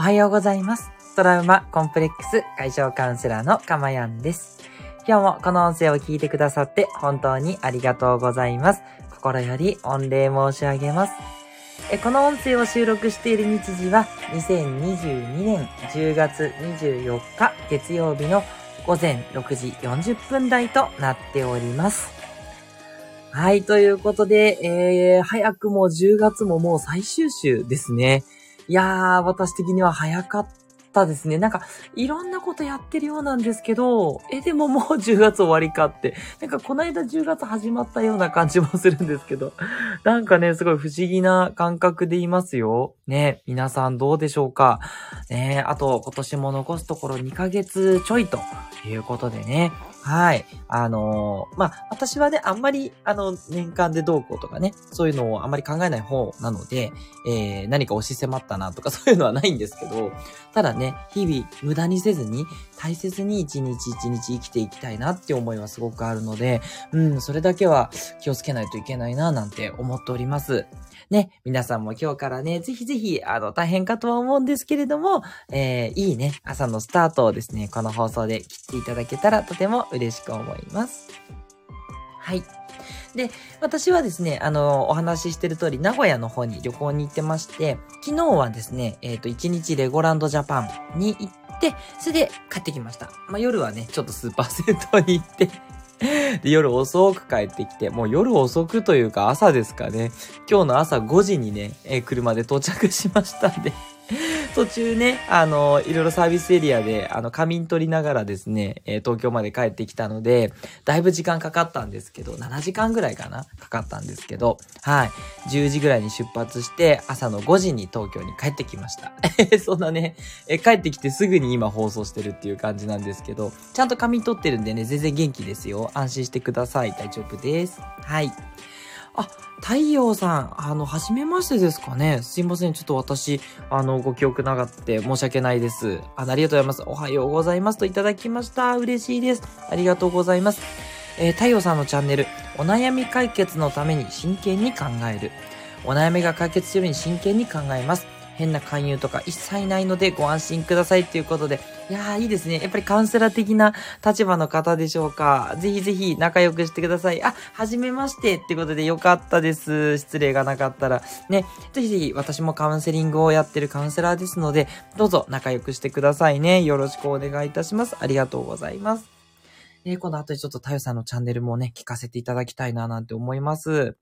おはようございます。トラウマコンプレックス解消カウンセラーのかまやんです。今日もこの音声を聞いてくださって本当にありがとうございます。心より御礼申し上げます。えこの音声を収録している日時は2022年10月24日月曜日の午前6時40分台となっております。はい、ということで、えー、早くも10月ももう最終週ですね。いやー、私的には早かったですね。なんか、いろんなことやってるようなんですけど、え、でももう 10月終わりかって。なんか、この間10月始まったような感じもするんですけど。なんかね、すごい不思議な感覚でいますよ。ね、皆さんどうでしょうか。ね、あと、今年も残すところ2ヶ月ちょいということでね。はい。あのーまあ、私はね、あんまり、あの、年間でどうこうとかね、そういうのをあんまり考えない方なので、えー、何か押し迫ったなとか そういうのはないんですけど、ただね、日々無駄にせずに、大切に一日一日生きていきたいなって思いはすごくあるので、うん、それだけは気をつけないといけないな、なんて思っております。ね、皆さんも今日からね、ぜひぜひ、あの、大変かとは思うんですけれども、えー、いいね、朝のスタートをですね、この放送で切っていただけたらとても嬉しく思います。はい。で、私はですね、あの、お話ししてる通り、名古屋の方に旅行に行ってまして、昨日はですね、えっ、と、1日レゴランドジャパンに行って、それで帰ってきました。まあ、夜はね、ちょっとスーパー銭湯に行って、で、夜遅く帰ってきて、もう夜遅くというか朝ですかね。今日の朝5時にね、えー車で到着しましたんで、途中ね、あの、いろいろサービスエリアで、あの、仮眠取りながらですね、え東京まで帰ってきたので、だいぶ時間かかったんですけど、7時間ぐらいかなかかったんですけど、はい。10時ぐらいに出発して、朝の5時に東京に帰ってきました。そんなね、え帰ってきてすぐに今放送してるっていう感じなんですけど、ちゃんと仮眠取ってるんでね、全然元気ですよ。安心してください。大丈夫です。はい。あ、太陽さん、あの、はじめましてですかね。すいません。ちょっと私、あの、ご記憶なかって申し訳ないです。あありがとうございます。おはようございますといただきました。嬉しいです。ありがとうございます。えー太陽さんのチャンネル、お悩み解決のために真剣に考える。お悩みが解決するように真剣に考えます。変な勧誘とか一切ないのでご安心くださいということで。いやー、いいですね。やっぱりカウンセラー的な立場の方でしょうか。ぜひぜひ仲良くしてください。あ、はじめましてってことでよかったです。失礼がなかったら。ね、ぜひぜひ私もカウンセリングをやってるカウンセラーですので、どうぞ仲良くしてくださいね。よろしくお願いいたします。ありがとうございます。ね、この後にちょっと太陽さんのチャンネルもね、聞かせていただきたいななんて思います。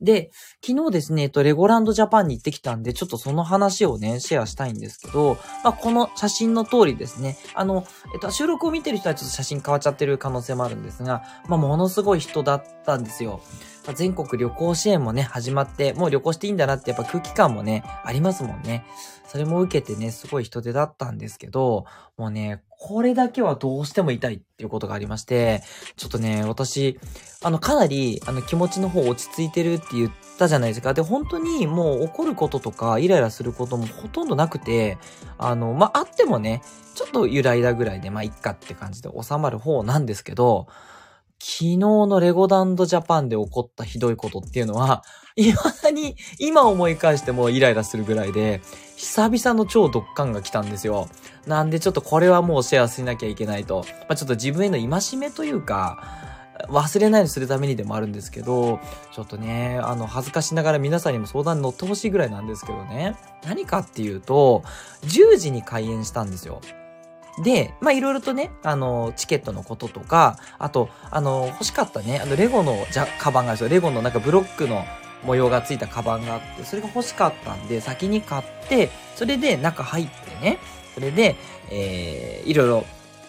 で、昨日ですね、えっと、レゴランドジャパンに行ってきたんで、ちょっとその話をね、シェアしたいんですけど、まあ、この写真の通りですね、あの、えっと、収録を見てる人はちょっと写真変わっちゃってる可能性もあるんですが、まあ、ものすごい人だったんですよ。まあ全国旅行支援もね、始まって、もう旅行していいんだなってやっぱ空気感もね、ありますもんね。それも受けてね、すごい人手だったんですけど、もうね、これだけはどうしても痛いっていうことがありまして、ちょっとね、私、あの、かなり、あの、気持ちの方落ち着いてるって言ったじゃないですか。で、本当にもう怒ることとか、イライラすることもほとんどなくて、あの、まあ、あってもね、ちょっと揺らいだぐらいで、まあ、いっかって感じで収まる方なんですけど、昨日のレゴダンドジャパンで起こったひどいことっていうのは、未だに今思い返してもイライラするぐらいで、久々の超ドッカンが来たんですよ。なんでちょっとこれはもうシェアしなきゃいけないと。まあ、ちょっと自分への戒めというか、忘れないようにするためにでもあるんですけど、ちょっとね、あの、恥ずかしながら皆さんにも相談に乗ってほしいぐらいなんですけどね。何かっていうと、10時に開演したんですよ。で、まあ、いろいろとね、あの、チケットのこととか、あと、あの、欲しかったね、あの、レゴのじゃ、カバンがあるんですよ。レゴのなんかブロックの模様がついたカバンがあって、それが欲しかったんで、先に買って、それで中入ってね、それで、えー、いろいろ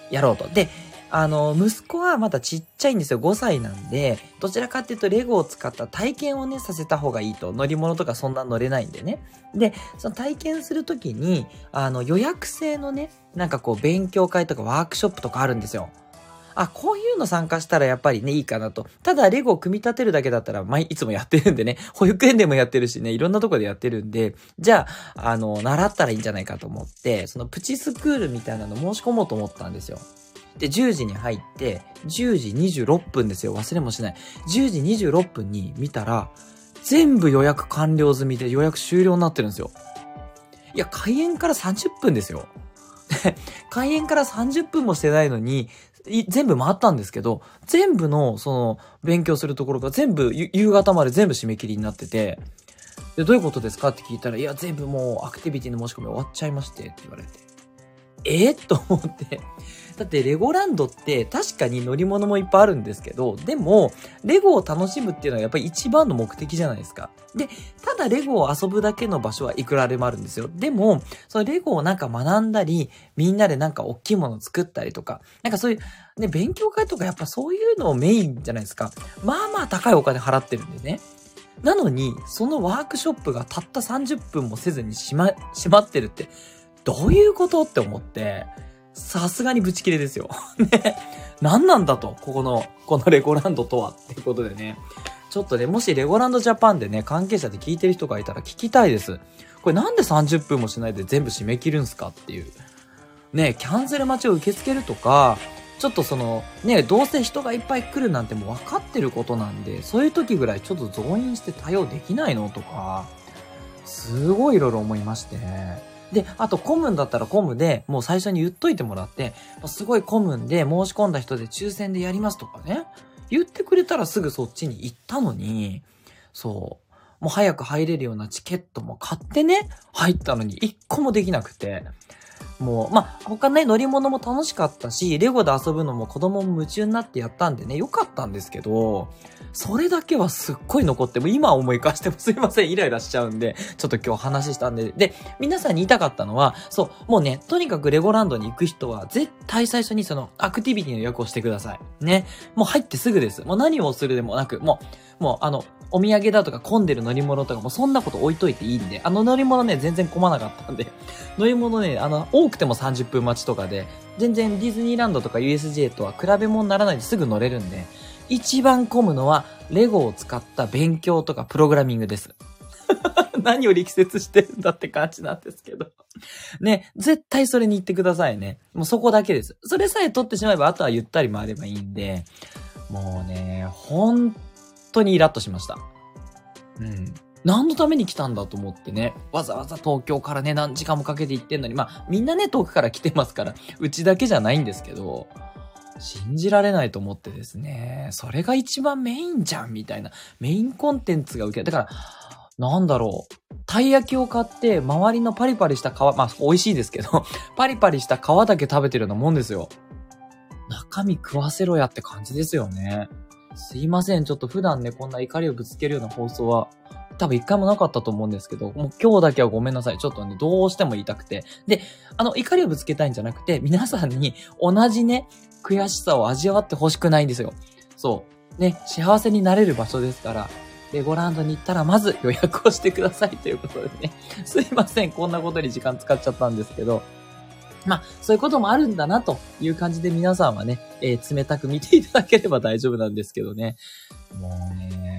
やろうと。で、あの、息子はまだちっちゃいんですよ。5歳なんで、どちらかっていうとレゴを使った体験をね、させた方がいいと。乗り物とかそんな乗れないんでね。で、その体験するときに、あの、予約制のね、なんかこう、勉強会とかワークショップとかあるんですよ。あ、こういうの参加したらやっぱりね、いいかなと。ただ、レゴを組み立てるだけだったら、毎、いつもやってるんでね、保育園でもやってるしね、いろんなとこでやってるんで、じゃあ、あの、習ったらいいんじゃないかと思って、そのプチスクールみたいなの申し込もうと思ったんですよ。で、10時に入って、10時26分ですよ。忘れもしない。10時26分に見たら、全部予約完了済みで予約終了になってるんですよ。いや、開演から30分ですよ。開演から30分もしてないのに、全部回ったんですけど、全部の、その、勉強するところが全部、夕方まで全部締め切りになってて、で、どういうことですかって聞いたら、いや、全部もうアクティビティの申し込み終わっちゃいまして、って言われて。え、と思って。だってレゴランドって確かに乗り物もいっぱいあるんですけど、でも、レゴを楽しむっていうのはやっぱり一番の目的じゃないですか。で、ただレゴを遊ぶだけの場所はいくらでもあるんですよ。でも、そのレゴをなんか学んだり、みんなでなんか大きいもの作ったりとか、なんかそういう、ね、勉強会とかやっぱそういうのをメインじゃないですか。まあまあ高いお金払ってるんでね。なのに、そのワークショップがたった30分もせずにしま、閉まってるって、どういうことって思って、さすがにブチ切れですよ。ね。何なんだと、ここの、このレゴランドとはっていうことでね。ちょっとね、もしレゴランドジャパンでね、関係者で聞いてる人がいたら聞きたいです。これなんで30分もしないで全部締め切るんすかっていう。ね、キャンセル待ちを受け付けるとか、ちょっとその、ね、どうせ人がいっぱい来るなんてもう分かってることなんで、そういう時ぐらいちょっと増員して対応できないのとか、すごいいろいろ思いまして。で、あと、コムンだったらコムで、もう最初に言っといてもらって、すごいコムンで申し込んだ人で抽選でやりますとかね。言ってくれたらすぐそっちに行ったのに、そう。もう早く入れるようなチケットも買ってね、入ったのに一個もできなくて。もう、まあ、他ね、乗り物も楽しかったし、レゴで遊ぶのも子供も夢中になってやったんでね、よかったんですけど、それだけはすっごい残って、も今思い返しても すいません、イライラしちゃうんで、ちょっと今日話したんで、で、皆さんに言いたかったのは、そう、もうね、とにかくレゴランドに行く人は、絶対最初にその、アクティビティの予約をしてください。ね。もう入ってすぐです。もう何をするでもなく、もう、もうあの、お土産だとか混んでる乗り物とかもそんなこと置いといていいんで、あの乗り物ね、全然混まなかったんで、乗り物ね、あの、多くても30分待ちとかで、全然ディズニーランドとか USJ とは比べ物にならないですぐ乗れるんで、一番混むのは、レゴを使った勉強とかプログラミングです。何を力説してるんだって感じなんですけど。ね、絶対それに行ってくださいね。もうそこだけです。それさえ取ってしまえば、あとはゆったり回ればいいんで、もうね、本当にイラッとしました。うん。何のために来たんだと思ってね。わざわざ東京からね、何時間もかけて行ってんのに、まあ、みんなね、遠くから来てますから、うちだけじゃないんですけど、信じられないと思ってですね、それが一番メインじゃんみたいな、メインコンテンツが受けだから、なんだろう。たい焼きを買って、周りのパリパリした皮、まあ、美味しいですけど、パリパリした皮だけ食べてるようなもんですよ。中身食わせろやって感じですよね。すいません。ちょっと普段ね、こんな怒りをぶつけるような放送は、多分一回もなかったと思うんですけど、もう今日だけはごめんなさい。ちょっとね、どうしても言いたくて。で、あの、怒りをぶつけたいんじゃなくて、皆さんに同じね、悔しさを味わってほしくないんですよ。そう。ね、幸せになれる場所ですから、レゴランドに行ったらまず予約をしてくださいということでね。すいません。こんなことに時間使っちゃったんですけど。まあ、そういうこともあるんだなという感じで皆さんはね、えー、冷たく見ていただければ大丈夫なんですけどね。もうね、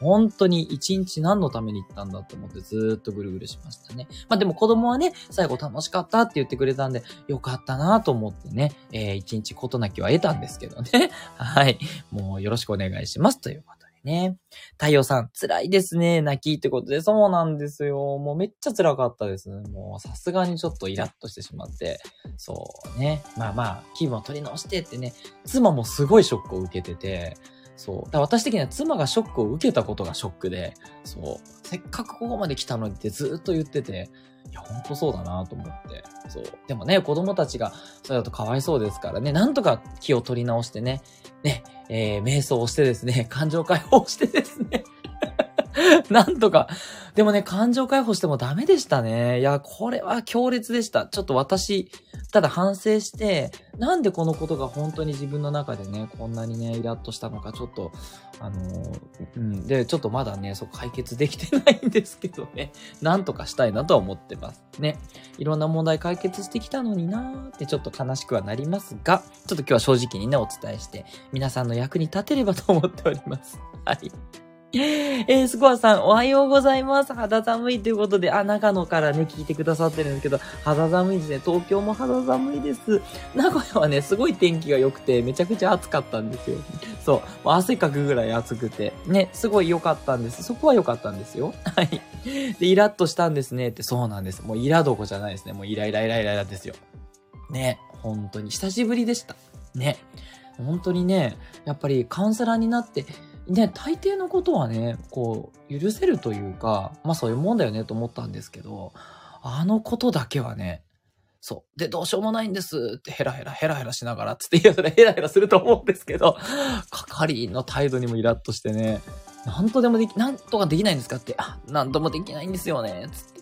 本当に一日何のために行ったんだと思ってずーっとぐるぐるしましたね。まあでも子供はね、最後楽しかったって言ってくれたんで、よかったなと思ってね、えー、一日ことなきは得たんですけどね。はい。もうよろしくお願いしますということでね。太陽さん、辛いですね。泣きってことで、そうなんですよ。もうめっちゃ辛かったです。もうさすがにちょっとイラッとしてしまって。そうね。まあまあ、気分を取り直してってね。妻もすごいショックを受けてて。そう。だ私的には妻がショックを受けたことがショックで、そう。せっかくここまで来たのにってずっと言ってて、いや、ほんとそうだなと思って。そう。でもね、子供たちが、それだとかわいそうですからね、なんとか気を取り直してね、ね、えー、瞑想をしてですね、感情解放してですね なんとか。でもね、感情解放してもダメでしたね。いや、これは強烈でした。ちょっと私、ただ反省して、なんでこのことが本当に自分の中でね、こんなにね、イラッとしたのか、ちょっと、あのー、うん、で、ちょっとまだね、そう解決できてないんですけどね、なんとかしたいなとは思ってます。ね。いろんな問題解決してきたのになーってちょっと悲しくはなりますが、ちょっと今日は正直にね、お伝えして、皆さんの役に立てればと思っております。はい。えー、スコアさん、おはようございます。肌寒いということで、あ、長野からね、聞いてくださってるんですけど、肌寒いですね。東京も肌寒いです。名古屋はね、すごい天気が良くて、めちゃくちゃ暑かったんですよ。そう。汗かくぐらい暑くて。ね、すごい良かったんです。そこは良かったんですよ。はい。で、イラッとしたんですねって、そうなんです。もうイラどこじゃないですね。もうイライライライライラですよ。ね、本当に久しぶりでした。ね。本当にね、やっぱりカウンセラーになって、ね、大抵のことはね、こう、許せるというか、まあそういうもんだよねと思ったんですけど、あのことだけはね、そう。で、どうしようもないんですってヘラヘラヘラヘラしながらつって、いや、それヘラヘラすると思うんですけど、係員の態度にもイラッとしてね、なんとでもでき、なんとかできないんですかって、あ、なんともできないんですよね、つって。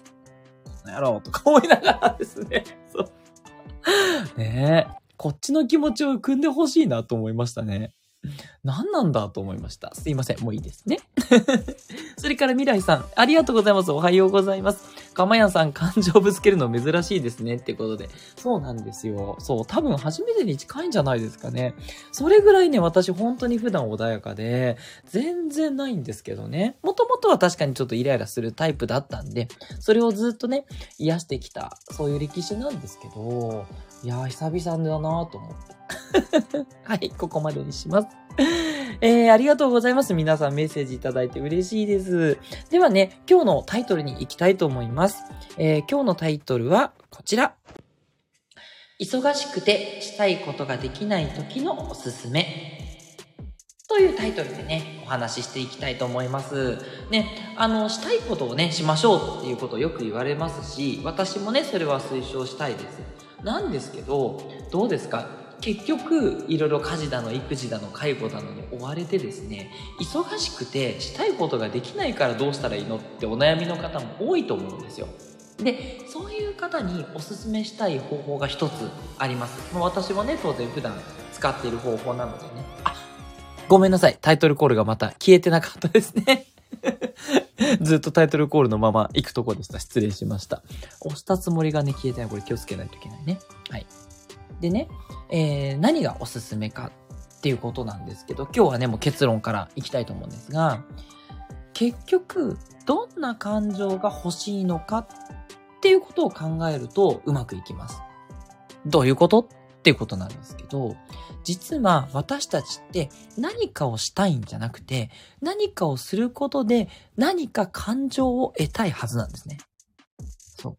やろうとか思いながらですね、そう。ねえ、こっちの気持ちを汲んでほしいなと思いましたね。何なんだと思いました？すいません。もういいですね。それから未来さん、ありがとうございます。おはようございます。かまやさん、感情ぶつけるの珍しいですね。ってことで。そうなんですよ。そう、多分初めてに近いんじゃないですかね。それぐらいね、私本当に普段穏やかで、全然ないんですけどね。もともとは確かにちょっとイライラするタイプだったんで、それをずっとね、癒してきた、そういう歴史なんですけど、いやー、久々だなと思って。はい、ここまでにします。えー、ありがとうございます。皆さんメッセージいただいて嬉しいです。ではね、今日のタイトルに行きたいと思います。えー、今日のタイトルはこちら。忙しくてしたいことができない時のおすすめ。というタイトルでね、お話ししていきたいと思います。ね、あの、したいことをね、しましょうっていうことをよく言われますし、私もね、それは推奨したいです。なんですけど、どうですか？結局いろいろ家事だの育児だの介護だのに追われてですね忙しくてしたいことができないからどうしたらいいのってお悩みの方も多いと思うんですよでそういう方におすすめしたい方法が一つありますもう私もね当然普段使っている方法なのでねあごめんなさいタイトルコールがまた消えてなかったですね ずっとタイトルコールのまま行くとこでした。失礼しました。押したつもりがね、消えてない。これ気をつけないといけないね。はい。でね、えー、何がおすすめかっていうことなんですけど、今日はね、もう結論からいきたいと思うんですが、結局、どんな感情が欲しいのかっていうことを考えるとうまくいきます。どういうことっていうことなんですけど、実は私たちって何かをしたいんじゃなくて、何かをすることで何か感情を得たいはずなんですね。そう。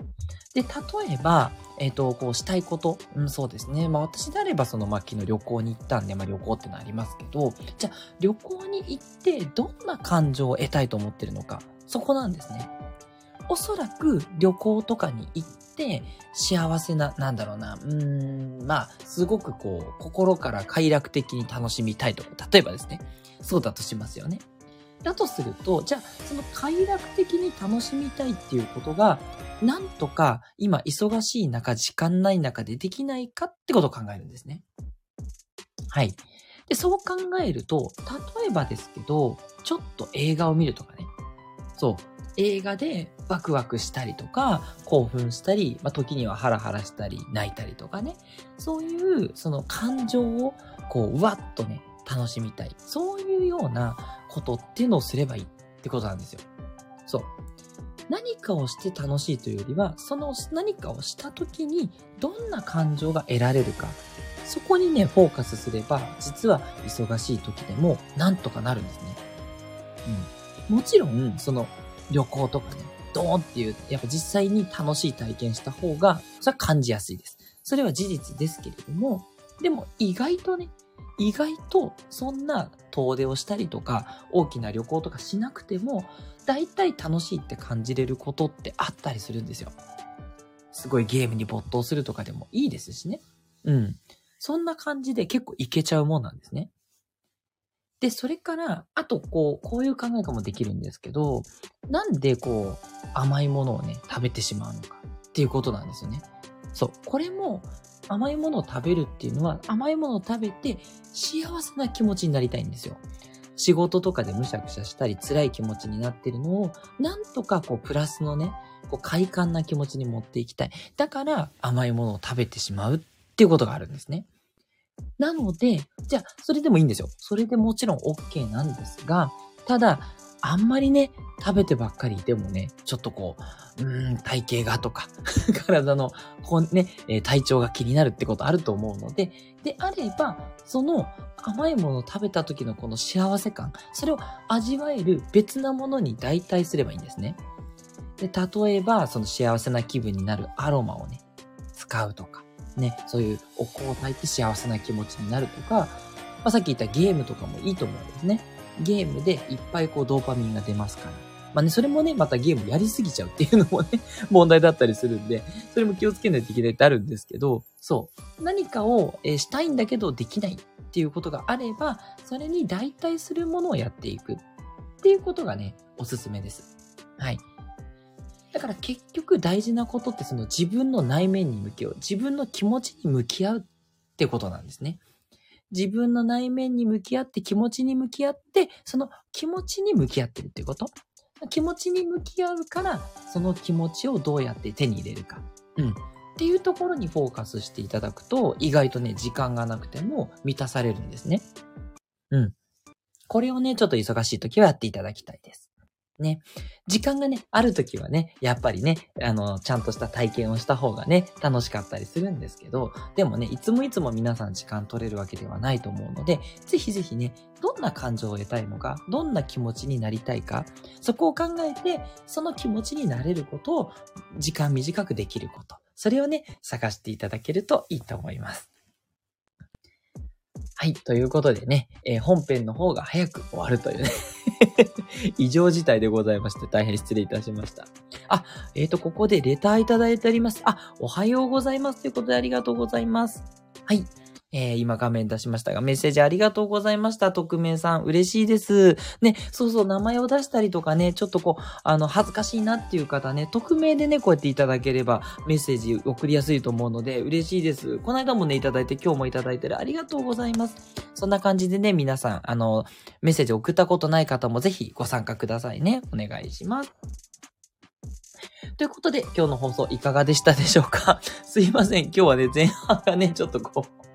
で、例えば、えっ、ー、と、こうしたいこと。うん、そうですね。まあ私であれば、その、まあ昨日旅行に行ったんで、まあ旅行ってのありますけど、じゃあ旅行に行ってどんな感情を得たいと思ってるのか。そこなんですね。おそらく旅行とかに行って幸せな、なんだろうな、うーん、まあ、すごくこう、心から快楽的に楽しみたいとか、例えばですね、そうだとしますよね。だとすると、じゃあ、その快楽的に楽しみたいっていうことが、なんとか今忙しい中、時間ない中でできないかってことを考えるんですね。はい。で、そう考えると、例えばですけど、ちょっと映画を見るとかね。そう。映画でワクワクしたりとか、興奮したり、まあ、時にはハラハラしたり、泣いたりとかね。そういう、その感情を、こう、うわっとね、楽しみたい。そういうようなことっていうのをすればいいってことなんですよ。そう。何かをして楽しいというよりは、その何かをした時にどんな感情が得られるか。そこにね、フォーカスすれば、実は忙しい時でもなんとかなるんですね。うん。もちろん、その旅行とかね、ドーンっていう、やっぱ実際に楽しい体験した方が、それは感じやすいです。それは事実ですけれども、でも意外とね、意外とそんな遠出をしたりとか、大きな旅行とかしなくても、大体楽しいって感じれることってあったりするんですよ。すごいゲームに没頭するとかでもいいですしね。うん。そんな感じで結構いけちゃうもんなんですね。で、それから、あと、こう、こういう考え方もできるんですけど、なんでこう、甘いものをね、食べてしまうのかっていうことなんですよね。そう。これも、甘いものを食べるっていうのは、甘いものを食べて幸せな気持ちになりたいんですよ。仕事とかでむしゃくしゃしたり辛い気持ちになってるのを、なんとかこうプラスのね、こう快感な気持ちに持っていきたい。だから甘いものを食べてしまうっていうことがあるんですね。なので、じゃあ、それでもいいんですよ。それでもちろん OK なんですが、ただ、あんまりね、食べてばっかりいてもね、ちょっとこう、うん、体型がとか、体の、こうね、体調が気になるってことあると思うので、であれば、その甘いものを食べた時のこの幸せ感、それを味わえる別なものに代替すればいいんですね。で、例えば、その幸せな気分になるアロマをね、使うとか、ね、そういうお香を焚いて幸せな気持ちになるとか、まあ、さっき言ったゲームとかもいいと思うんですね。ゲームでいっぱいこうドーパミンが出ますから。まあね、それもね、またゲームやりすぎちゃうっていうのもね、問題だったりするんで、それも気をつけないといけないってあるんですけど、そう。何かを、えしたいんだけどできないっていうことがあれば、それに代替するものをやっていくっていうことがね、おすすめです。はい。だから結局大事なことってその自分の内面に向き合う、自分の気持ちに向き合うってことなんですね。自分の内面に向き合って気持ちに向き合って、その気持ちに向き合ってるっていうこと？気持ちに向き合うから、その気持ちをどうやって手に入れるか。うん。っていうところにフォーカスしていただくと、意外とね、時間がなくても満たされるんですね。うん。これをね、ちょっと忙しい時はやっていただきたいです。ね。時間がね、ある時はね、やっぱりね、あの、ちゃんとした体験をした方がね、楽しかったりするんですけど、でもね、いつもいつも皆さん時間取れるわけではないと思うので、ぜひぜひね、どんな感情を得たいのか、どんな気持ちになりたいか、そこを考えて、その気持ちになれることを、時間短くできること、それをね、探していただけるといいと思います。はい。ということでね、えー、本編の方が早く終わるというね 異常事態でございまして、大変失礼いたしました。あ、えっ、ー、と、ここでレターいただいております。あ、おはようございます。ということでありがとうございます。はい。えー、今画面出しましたが、メッセージありがとうございました。匿名さん、嬉しいです。ね、そうそう、名前を出したりとかね、ちょっとこう、あの、恥ずかしいなっていう方ね、匿名でね、こうやっていただければ、メッセージ送りやすいと思うので、嬉しいです。この間もね、いただいて、今日もいただいてる。ありがとうございます。そんな感じでね、皆さん、あの、メッセージ送ったことない方もぜひご参加くださいね。お願いします。ということで、今日の放送いかがでしたでしょうか？すいません。今日はね、前半がね、ちょっとこう、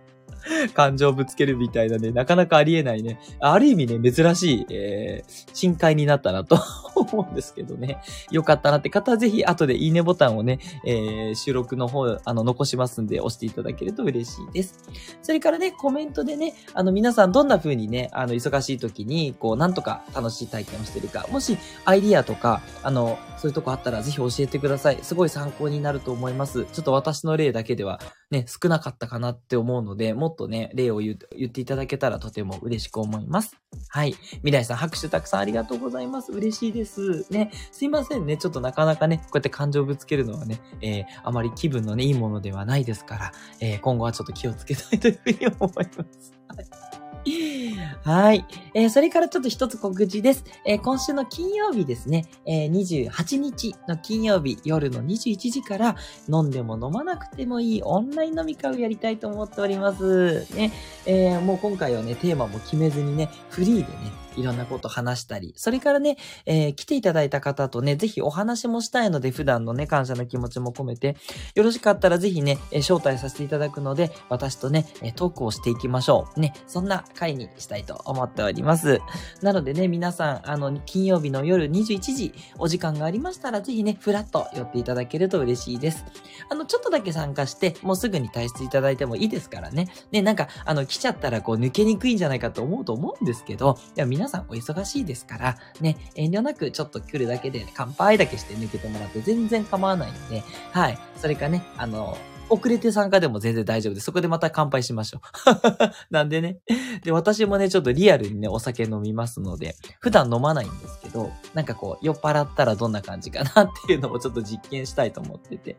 感情をぶつけるみたいなね、なかなかありえないね。ある意味ね、珍しい、えー、深海になったなと 思うんですけどね。よかったなって方はぜひ後でいいねボタンをね、えー、収録の方、あの、残しますんで押していただけると嬉しいです。それからね、コメントでね、あの、皆さんどんな風にね、あの、忙しい時に、こう、なんとか楽しい体験をしてるか、もし、アイディアとか、あの、そういうとこあったらぜひ教えてください。すごい参考になると思います。ちょっと私の例だけではね、少なかったかなって思うので、もっとね、例を言っていただけたらとても嬉しく思います。はい。未来さん、拍手たくさんありがとうございます。嬉しいです。ね。すいませんね。ちょっとなかなかね、こうやって感情をぶつけるのはね、えー、あまり気分のね、いいものではないですから、えー、今後はちょっと気をつけたいというふうに思います。はい はい。えー、それからちょっと一つ告知です。えー、今週の金曜日ですね、えー、28日の金曜日夜の21時から飲んでも飲まなくてもいいオンライン飲み会をやりたいと思っております。ね、えー、もう今回はね、テーマも決めずにね、フリーでね、いろんなこと話したり、それからね、えー、来ていただいた方とね、ぜひお話もしたいので、普段のね、感謝の気持ちも込めて、よろしかったらぜひね、え招待させていただくので、私とね、えトークをしていきましょう。ね、そんな回にしたいと思っております。なのでね、皆さん、あの、金曜日の夜21時、お時間がありましたら、ぜひね、ふらっと寄っていただけると嬉しいです。あの、ちょっとだけ参加して、もうすぐに退出いただいてもいいですからね。ね、なんか、あの、来ちゃったらこう、抜けにくいんじゃないかと思うと思うんですけど、いや、皆皆さんお忙しいですから、ね、遠慮なくちょっと来るだけで乾杯だけして抜けてもらって全然構わないんで、はい。それかね、あの、遅れて参加でも全然大丈夫です。そこでまた乾杯しましょう。なんでね。で、私もね、ちょっとリアルにね、お酒飲みますので、普段飲まないんですけど、なんかこう、酔っ払ったらどんな感じかなっていうのもちょっと実験したいと思ってて、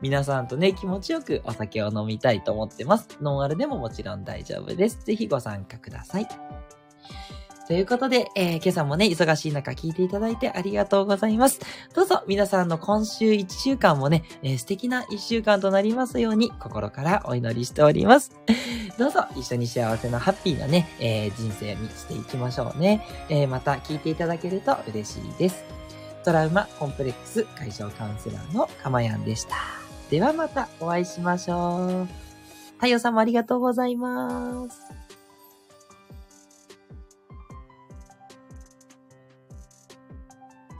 皆さんとね、気持ちよくお酒を飲みたいと思ってます。ノンアルでももちろん大丈夫です。ぜひご参加ください。ということで、えー、今朝もね、忙しい中聞いていただいてありがとうございます。どうぞ皆さんの今週1週間もね、えー、素敵な1週間となりますように心からお祈りしております。どうぞ一緒に幸せなハッピーなね、えー、人生にしていきましょうね。えまた聞いていただけると嬉しいです。トラウマコンプレックス解消カウンセラーのかまやんでした。ではまたお会いしましょう。太陽さんもありがとうございます。